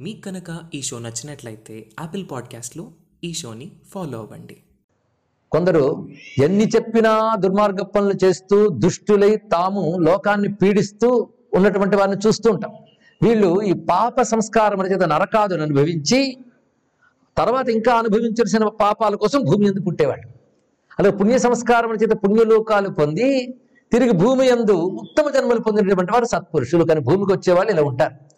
మీకు కనుక ఈ షో నచ్చినట్లయితే యాపిల్ పాడ్కాస్ట్లో ఈ షోని ఫాలో అవ్వండి. కొందరు ఎన్ని చెప్పినా దుర్మార్గ పనులు చేస్తూ దుష్టులై తాము లోకాన్ని పీడిస్తూ ఉన్నటువంటి వారిని చూస్తూ ఉంటాం. వీళ్ళు ఈ పాప సంస్కారం చేత నరకాదును అనుభవించి తర్వాత ఇంకా అనుభవించాల్సిన పాపాల కోసం భూమి ఎందుకు పుట్టేవాళ్ళు. అలా పుణ్య సంస్కారం చేత పుణ్యలోకాలు పొంది తిరిగి భూమి ఎందు ఉత్తమ జన్మలు పొందినటువంటి వారు సత్పురుషులు. కానీ భూమికి వచ్చేవాళ్ళు ఇలా ఉంటారు.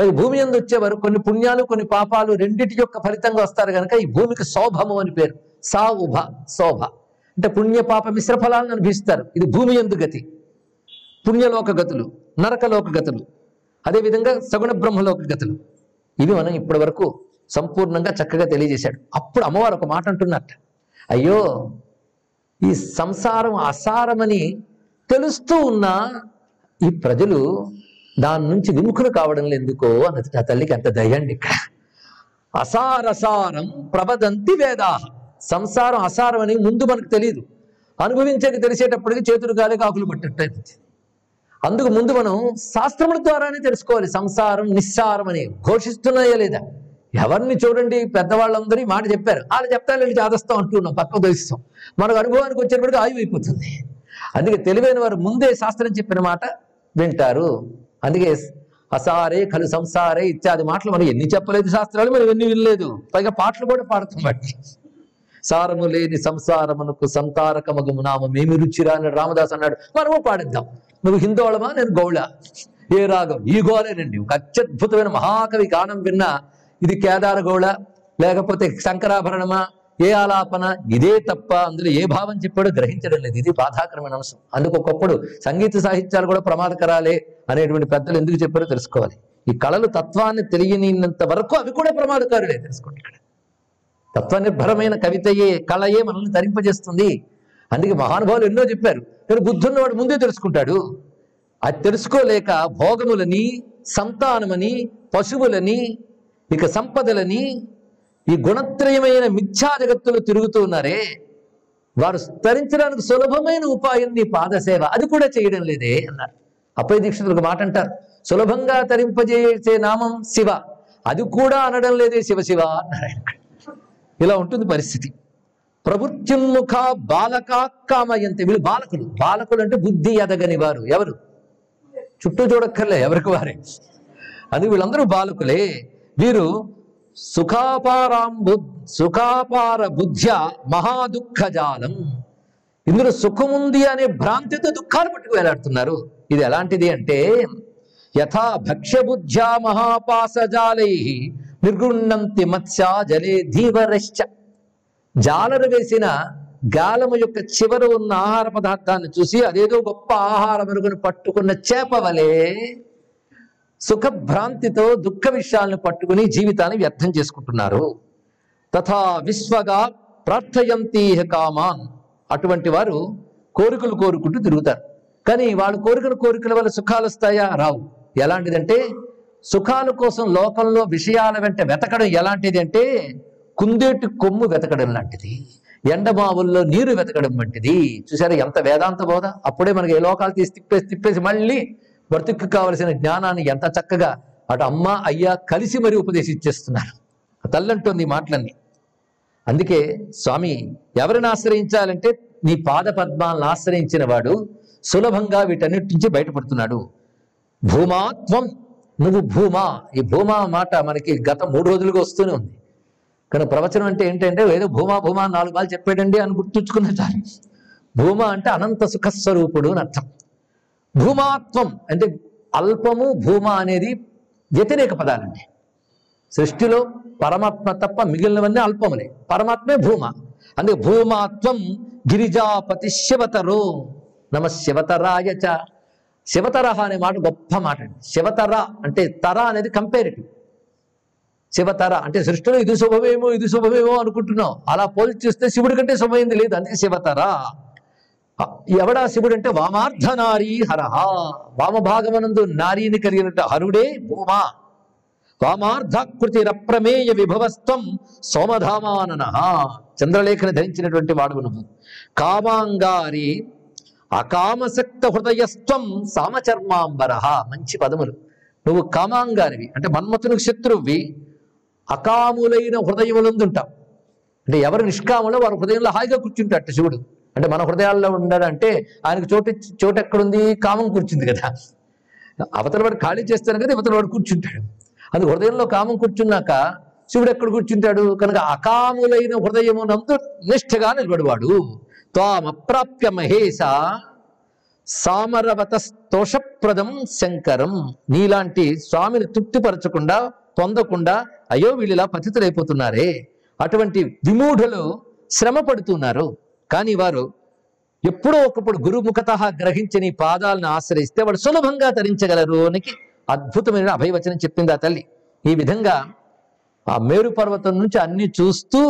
మరి భూమి ఎందు వచ్చేవారు కొన్ని పుణ్యాలు కొన్ని పాపాలు రెండిటి యొక్క ఫలితంగా వస్తారు కనుక ఈ భూమికి శోభము అని పేరు. సా ఉభ శోభ. అంటే పుణ్య పాప మిశ్ర ఫలాలను అనుభవిస్తారు. ఇది భూమి ఎందు గతి. పుణ్యలోక గతులు నరకలోక గతులు. అదేవిధంగా సగుణ బ్రహ్మలోక గతులు. ఇవి మనం ఇప్పటి వరకు సంపూర్ణంగా చక్కగా తెలియజేశాడు. అప్పుడు అమ్మవారు ఒక మాట అంటున్నట్ట. అయ్యో ఈ సంసారం అసారమని తెలుస్తూ ఉన్న ఈ ప్రజలు దాని నుంచి విముఖులు కావడం ఎందుకో అన్నది నా తల్లికి ఎంత దయ్యండి ఇక్కడ. అసారసారం ప్రబదంతి వేదా సంసారం అసారం అని ముందు మనకు తెలియదు అనుభవించక తెలిసేటప్పటికి చేతులు గాలి కాకులు పట్టినట్టు అయిపోతుంది. అందుకు ముందు మనం శాస్త్రముల ద్వారానే తెలుసుకోవాలి సంసారం నిస్సారం అని. ఘోషిస్తున్నాయా లేదా? ఎవరిని చూడండి? పెద్దవాళ్ళందరూ మాట చెప్పారు. వాళ్ళు చెప్తారు వెళ్ళి చాదస్తాం అంటున్నాం పక్క దోషిస్తాం మనకు అనుభవానికి వచ్చేటప్పటికి ఆయువైపోతుంది అందుకే తెలివైన వారు ముందే శాస్త్రం చెప్పిన మాట వింటారు. అందుకే అసారే కలు సంసారే ఇత్యాది మాటలు మనం ఎన్ని చెప్పలేదు శాస్త్రాలు మనం ఎన్ని వినలేదు. పైగా పాటలు కూడా పాడుతాం సారము లేని సంసారమునకు సంతారకమగు నామేమి రుచిరా అని రామదాస్ అన్నాడు మనము పాడిద్దాం. నువ్వు హిందోళమా? నేను గౌళ. ఏ రాగం? ఈ గోలేనండి ఒక అత్యద్భుతమైన మహాకవి గానం విన్నా ఇది కేదార గౌళ లేకపోతే శంకరాభరణమా? ఏ ఆలాపన? ఇదే తప్ప అందులో ఏ భావం చెప్పాడో గ్రహించడం లేదు. ఇది బాధాకరమైన అంశం. అందుకు ఒకప్పుడు సంగీత సాహిత్యాలు కూడా ప్రమాదకరాలే అనేటువంటి పెద్దలు ఎందుకు చెప్పారో తెలుసుకోవాలి. ఈ కళలు తత్వాన్ని తెలియనినంత వరకు అవి కూడా ప్రమాదకారులే తెలుసుకోండి ఇక్కడ తత్వనిర్భరమైన కవితయే కళయే మనల్ని తరింపజేస్తుంది. అందుకే మహానుభావులు ఎన్నో చెప్పారు. కానీ బుద్ధున్నవాడు ముందే తెలుసుకుంటాడు. అది తెలుసుకోలేక భోగములని సంతానమని పశువులని ఇక సంపదలని ఈ గుణత్రయమైన మిథ్యా జగత్తులు తిరుగుతూ ఉన్నారే వారు స్తరించడానికి సులభమైన ఉపాయం నీ పాదసేవ. అది కూడా చేయడం లేదే అన్నారు. అప్పయ దీక్షితులు ఒక మాట అంటారు. సులభంగా తరింపజేసే నామం శివ. అది కూడా అనడం లేదే శివ శివ అన్నారు ఇలా ఉంటుంది పరిస్థితి. ప్రవృత్యున్ముఖ బాలక కామయంతే. వీళ్ళు బాలకులు. బాలకులు అంటే బుద్ధి ఎదగని వారు. ఎవరు? చుట్టూ చూడక్కర్లే. ఎవరికి వారే? అది వీళ్ళందరూ బాలకులే. వీరు సుఖాపారాంబు సుఖాపార బుద్ధ్య మహాదుఃఖజాలం. ఇందులో సుఖముంది అనే భ్రాంతితో దుఃఖాలు పట్టుకు వేలాడుతున్నారు ఇది ఎలాంటిది అంటే యథా భక్ష్యబుద్ధ్యా మహాపాసజాలై నిర్గుణంతి మత్స్య జలే ధీవరశ్చ. జాలరు వేసిన గాలము యొక్క చివర ఉన్న ఆహార పదార్థాన్ని చూసి అదేదో గొప్ప ఆహారం అనుకుని పట్టుకున్న చేప వలే సుఖభ్రాంతితో దుఃఖ విషయాలను పట్టుకుని జీవితాన్ని వ్యర్థం చేసుకుంటున్నారు. తథా విశ్వగా ప్రార్థయంతి కామాన్. అటువంటి వారు కోరికలు కోరుకుంటూ తిరుగుతారు. కానీ వాళ్ళు కోరికలు కోరికల వల్ల సుఖాలు వస్తాయా? రావు. ఎలాంటిదంటే సుఖాల కోసం లోకంలో విషయాల వెంట వెతకడం ఎలాంటిది అంటే కుందేటి కొమ్ము వెతకడం లాంటిది. ఎండమావుల్లో నీరు వెతకడం వంటిది. చూసారా ఎంత వేదాంత బోధ? అప్పుడే మనకి ఏ లోకాలు తీసి తిప్పేసి తిప్పేసి మళ్ళీ బ్రతుకు కావలసిన జ్ఞానాన్ని ఎంత చక్కగా అటు అమ్మ అయ్యా కలిసి మరి ఉపదేశించేస్తున్నారు. తల్లంటోంది మాటలన్నీ. అందుకే స్వామి ఎవరిని ఆశ్రయించాలంటే నీ పాద పద్మాలను ఆశ్రయించిన వాడు సులభంగా వీటన్నిటి నుంచి బయటపడుతున్నాడు. భూమాత్వం నువ్వు భూమా. ఈ భూమా మాట మనకి గత మూడు రోజులుగా వస్తూనే ఉంది. కానీ ప్రవచనం అంటే ఏంటంటే ఏదో భూమా భూమా నాలుగు బాలు చెప్పాడండి అని గుర్తుంచుకున్న చాలు భూమా అంటే అనంత సుఖస్వరూపుడు అని అర్థం. భూమాత్వం అంటే అల్పము భూమ అనేది వ్యతిరేక పదాలండి. సృష్టిలో పరమాత్మ తప్ప మిగిలినవన్నీ అల్పములే. పరమాత్మే భూమ. అందుకే భూమాత్వం గిరిజాపతి శివతరో నమ శివతరాయ చ. శివతరహ అనే మాట గొప్ప మాట అండి శివతర అంటే తర అనేది కంపేరిటివ్ శివతర అంటే సృష్టిలో ఇది శుభమేమో ఇది శుభమేమో అనుకుంటున్నాం. అలా పోల్చి చూస్తే శివుడి కంటే శుభమైంది లేదు. అందుకే శివతర. ఎవడా శివుడు అంటే వామార్ధనారీ హరహ. వామభాగమనందు నారీని కలిగినట్టు హరుడే భూమా. వామార్ధాకృతి రప్రమేయ విభవస్తం సోమధామానన. చంద్రలేఖని ధరించినటువంటి వాడు నువ్వు. కామాంగారి అకామసక్త హృదయస్త్వం సామచర్మాంబర. మంచి పదములు. నువ్వు కామాంగారివి. అంటే మన్మతునికి శత్రువి అకాములైన హృదయములందుంటావు. అంటే ఎవరు నిష్కాములో వారి హృదయంలో హాయిగా కూర్చుంటాడు శివుడు. అంటే మన హృదయాల్లో ఉండాలంటే ఆయనకు చోటు చోటు ఎక్కడుంది? కామం కూర్చుంది కదా. అవతల వాడు ఖాళీ చేస్తాను కదా ఇవతల వాడు కూర్చుంటాడు. అది హృదయంలో కామం కూర్చున్నాక శివుడు ఎక్కడ కూర్చుంటాడు? కనుక అకాములైన హృదయమునందు నిష్ఠగా నిలబడివాడు. త్వామప్రాప్య మహేశ సామరవత స్తోషప్రదం శంకరం. నీలాంటి స్వామిని తృప్తిపరచకుండా పొందకుండా అయ్యో వీళ్ళు ఇలా పతితులైపోతున్నారే. అటువంటి విమూఢులు శ్రమ పడుతున్నారు కానీ వారు ఎప్పుడో ఒకప్పుడు గురుముఖత గ్రహించని పాదాలను ఆశ్రయిస్తే వాడు సులభంగా తరించగలరు అని అద్భుతమైన అభయవచనం చెప్పింది ఆ తల్లి. ఈ విధంగా ఆ మేరు పర్వతం నుంచి అన్ని చూస్తూ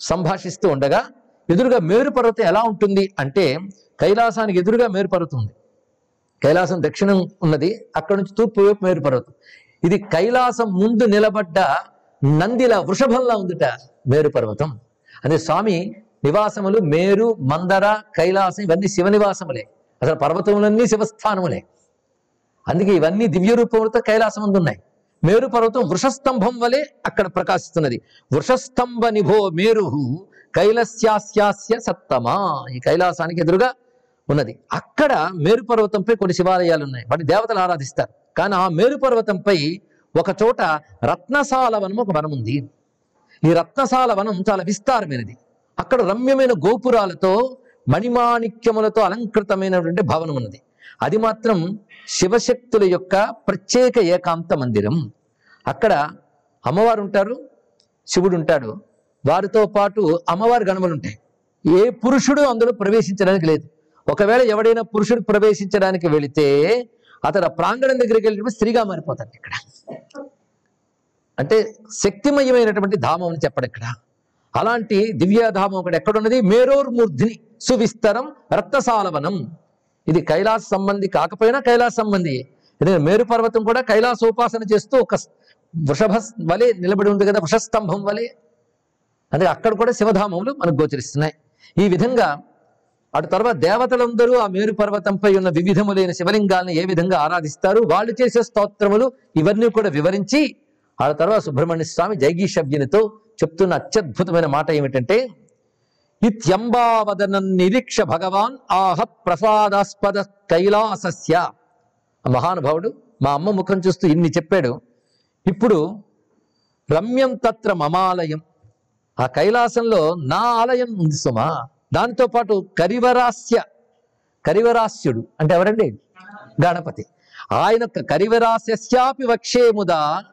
సంభాషిస్తూ ఉండగా ఎదురుగా మేరు పర్వతం ఎలా ఉంటుంది అంటే కైలాసానికి ఎదురుగా మేరు పర్వతం ఉంది. కైలాసం దక్షిణం ఉన్నది అక్కడ నుంచి తూర్పు వైపు మేరు పర్వతం. ఇది కైలాసం ముందు నిలబడ్డ నందిల వృషభంలా ఉందిట మేరు పర్వతం. అదే స్వామి నివాసములు మేరు మందర కైలాసం ఇవన్నీ శివ నివాసములే అసలు పర్వతములన్నీ శివస్థానములే. అందుకే ఇవన్నీ దివ్య రూపములతో కైలాసం ఉన్నాయి మేరు పర్వతం వృషస్తంభం వలె అక్కడ ప్రకాశిస్తున్నది. వృషస్తంభ నిభో మేరు కైలస్యాస్యాస్య సత్తమా ఈ కైలాసానికి ఎదురుగా ఉన్నది. అక్కడ మేరు పర్వతంపై కొన్ని శివాలయాలు ఉన్నాయి వాటి దేవతలు ఆరాధిస్తారు. కానీ ఆ మేరు పర్వతంపై ఒక చోట రత్నసాల వనం ఒక వనం ఉంది ఈ రత్నసాల వనం చాలా విస్తారమైనది. అక్కడ రమ్యమైన గోపురాలతో మణిమాణిక్యములతో అలంకృతమైనటువంటి భవనం ఉన్నది. అది మాత్రం శివశక్తుల యొక్క ప్రత్యేక ఏకాంత మందిరం. అక్కడ అమ్మవారు ఉంటారు శివుడు ఉంటాడు. వారితో పాటు అమ్మవారి గణములు ఉంటాయి ఏ పురుషుడు అందులో ప్రవేశించడానికి లేదు. ఒకవేళ ఎవడైనా పురుషుడు ప్రవేశించడానికి వెళితే అతడు ప్రాంగణం దగ్గరికి వెళ్ళినప్పుడు స్త్రీగా మారిపోతాడు ఇక్కడ. అంటే శక్తిమయమైనటువంటి ధామం అని చెప్పడు ఇక్కడ. అలాంటి దివ్యధామం ఒకటి ఎక్కడున్నది? మేరోర్మూర్ధిని సువిస్తరం రక్తసాలవనం. ఇది కైలాస సంబంధి కాకపోయినా కైలాస సంబంధి. ఎందుకంటే మేరు పర్వతం కూడా కైలాసోపాసన చేస్తూ ఒక వృషభ వలె నిలబడి ఉంది కదా వృషస్తంభం వలె. అదే అక్కడ కూడా శివధామములు మనకు గోచరిస్తున్నాయి. ఈ విధంగా అటు తర్వాత దేవతలందరూ ఆ మేరు పర్వతంపై ఉన్న వివిధములైన శివలింగాలను ఏ విధంగా ఆరాధిస్తారు? వాళ్ళు చేసే స్తోత్రములు ఇవన్నీ కూడా వివరించి ఆ తర్వాత సుబ్రహ్మణ్య స్వామి జైగీషవ్యునితో చెప్తున్న అత్యద్భుతమైన మాట ఏమిటంటే ఇత్యంబావదనం నిరీక్ష భగవాన్ ఆహ ప్రసాదాస్పద కైలాసస్య. మహానుభావుడు మా అమ్మ ముఖం చూస్తూ ఇన్ని చెప్పాడు. ఇప్పుడు రమ్యం తత్ర మమాలయం. ఆ కైలాసంలో నా ఆలయం ఉంది సుమా. దానితో పాటు కరివరాస్య కరివరాస్యుడు అంటే ఎవరండి? గణపతి. ఆయన యొక్క కరివరాస్యస్యాపి వక్షేముదా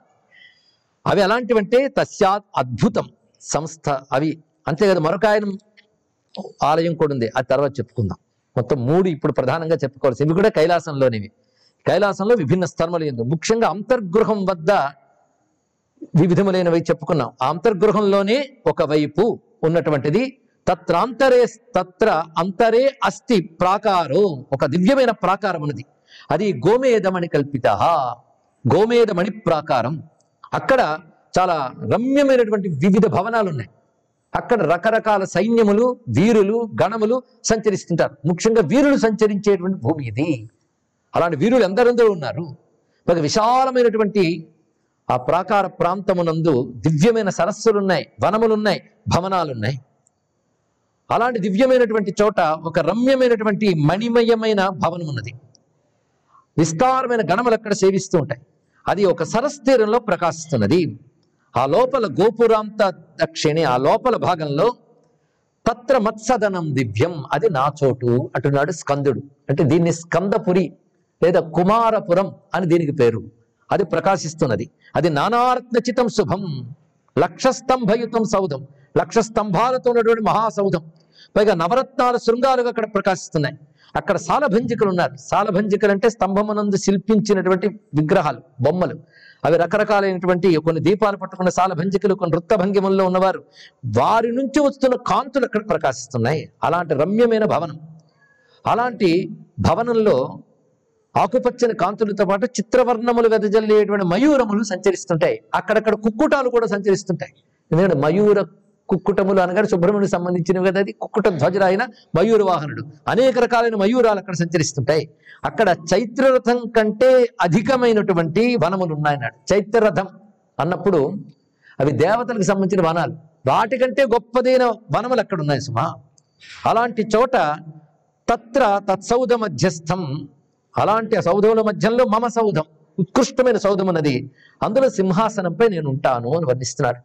అవి ఎలాంటివంటే తస్యాత్ అద్భుతం. సంస్థ అవి అంతే కదా మరొక ఆయన ఆలయం కూడా ఉంది. అది తర్వాత చెప్పుకుందాం. మొత్తం మూడు ఇప్పుడు ప్రధానంగా చెప్పుకోవాల్సి ఇవి కూడా కైలాసంలోనివి. కైలాసంలో విభిన్న స్థలములు ఎందు. ముఖ్యంగా అంతర్గృహం వద్ద వివిధములైనవి చెప్పుకున్నాం. ఆ అంతర్గృహంలోనే ఒక వైపు ఉన్నటువంటిది తత్రాంతరే తత్ర అంతరే అస్థి ప్రాకారం. ఒక దివ్యమైన ప్రాకారం ఉన్నది అది గోమేధమణి కల్పిత. గోమేధమణి ప్రాకారం. అక్కడ చాలా రమ్యమైనటువంటి వివిధ భవనాలు ఉన్నాయి అక్కడ రకరకాల సైన్యములు వీరులు గణములు సంచరిస్తుంటారు. ముఖ్యంగా వీరులు సంచరించేటువంటి భూమి ఇది. అలాంటి వీరులు ఎందరెందరో ఉన్నారు. ఒక విశాలమైనటువంటి ఆ ప్రాకార ప్రాంతమునందు దివ్యమైన సరస్సులు ఉన్నాయి వనములు ఉన్నాయి అలాంటి దివ్యమైనటువంటి చోట ఒక రమ్యమైనటువంటి మణిమయమైన భవనం ఉన్నది విస్తారమైన గణములు అక్కడ సేవిస్తూ ఉంటాయి. అది ఒక సరస్తీరంలో ప్రకాశిస్తున్నది. ఆ లోపల గోపురాంత దక్షిణి ఆ లోపల భాగంలో తత్ర మత్సదనం దివ్యం అది నా చోటు అంటున్నాడు స్కందుడు. అంటే దీన్ని స్కందపురి లేదా కుమారపురం అని దీనికి పేరు. అది ప్రకాశిస్తున్నది. అది నానారత్నచితం శుభం లక్షస్తంభయుతం సౌధం లక్ష స్తంభాలతో ఉన్నటువంటి మహాసౌధం పైగా నవరత్నాల శృంగాలుగా అక్కడ ప్రకాశిస్తున్నాయి. అక్కడ సాలభంజికలు ఉన్నారు సాలభంజికలు అంటే స్తంభమునందు శిల్పించినటువంటి విగ్రహాలు బొమ్మలు. అవి రకరకాలైనటువంటి కొన్ని దీపాలు పట్టుకున్న సాలభంజికలు కొన్ని నృత్య భంగిమల్లో ఉన్నవారు. వారి నుంచి వస్తున్న కాంతులు అక్కడ ప్రకాశిస్తున్నాయి. అలాంటి రమ్యమైన భవనం. అలాంటి భవనంలో ఆకుపచ్చని కాంతులతో పాటు చిత్రవర్ణములు వెదజల్లేటువంటి మయూరములు సంచరిస్తుంటాయి. అక్కడక్కడ కుక్కుటాలు కూడా సంచరిస్తుంటాయి. ఎందుకంటే మయూర కుక్కుటములు అనగానే సుబ్రహ్మణ్యునికి సంబంధించినవి కదా అది? కుక్కుట ధ్వజుడు ఆయన మయూర వాహనుడు. అనేక రకాలైన మయూరాలు అక్కడ సంచరిస్తుంటాయి. అక్కడ చైత్రరథం కంటే అధికమైనటువంటి వనములు ఉన్నాయన్నాడు. చైత్రరథం అన్నప్పుడు అవి దేవతలకు సంబంధించిన వనాలు. వాటికంటే గొప్పదైన వనములు అక్కడ ఉన్నాయి సుమా. అలాంటి చోట తత్ర తత్సౌధ మధ్యస్థం. అలాంటి ఆ సౌధముల మధ్యంలో మమ సౌధం. ఉత్కృష్టమైన సౌధం అన్నది. అందులో సింహాసనంపై నేను ఉంటాను అని వర్ణిస్తున్నాడు.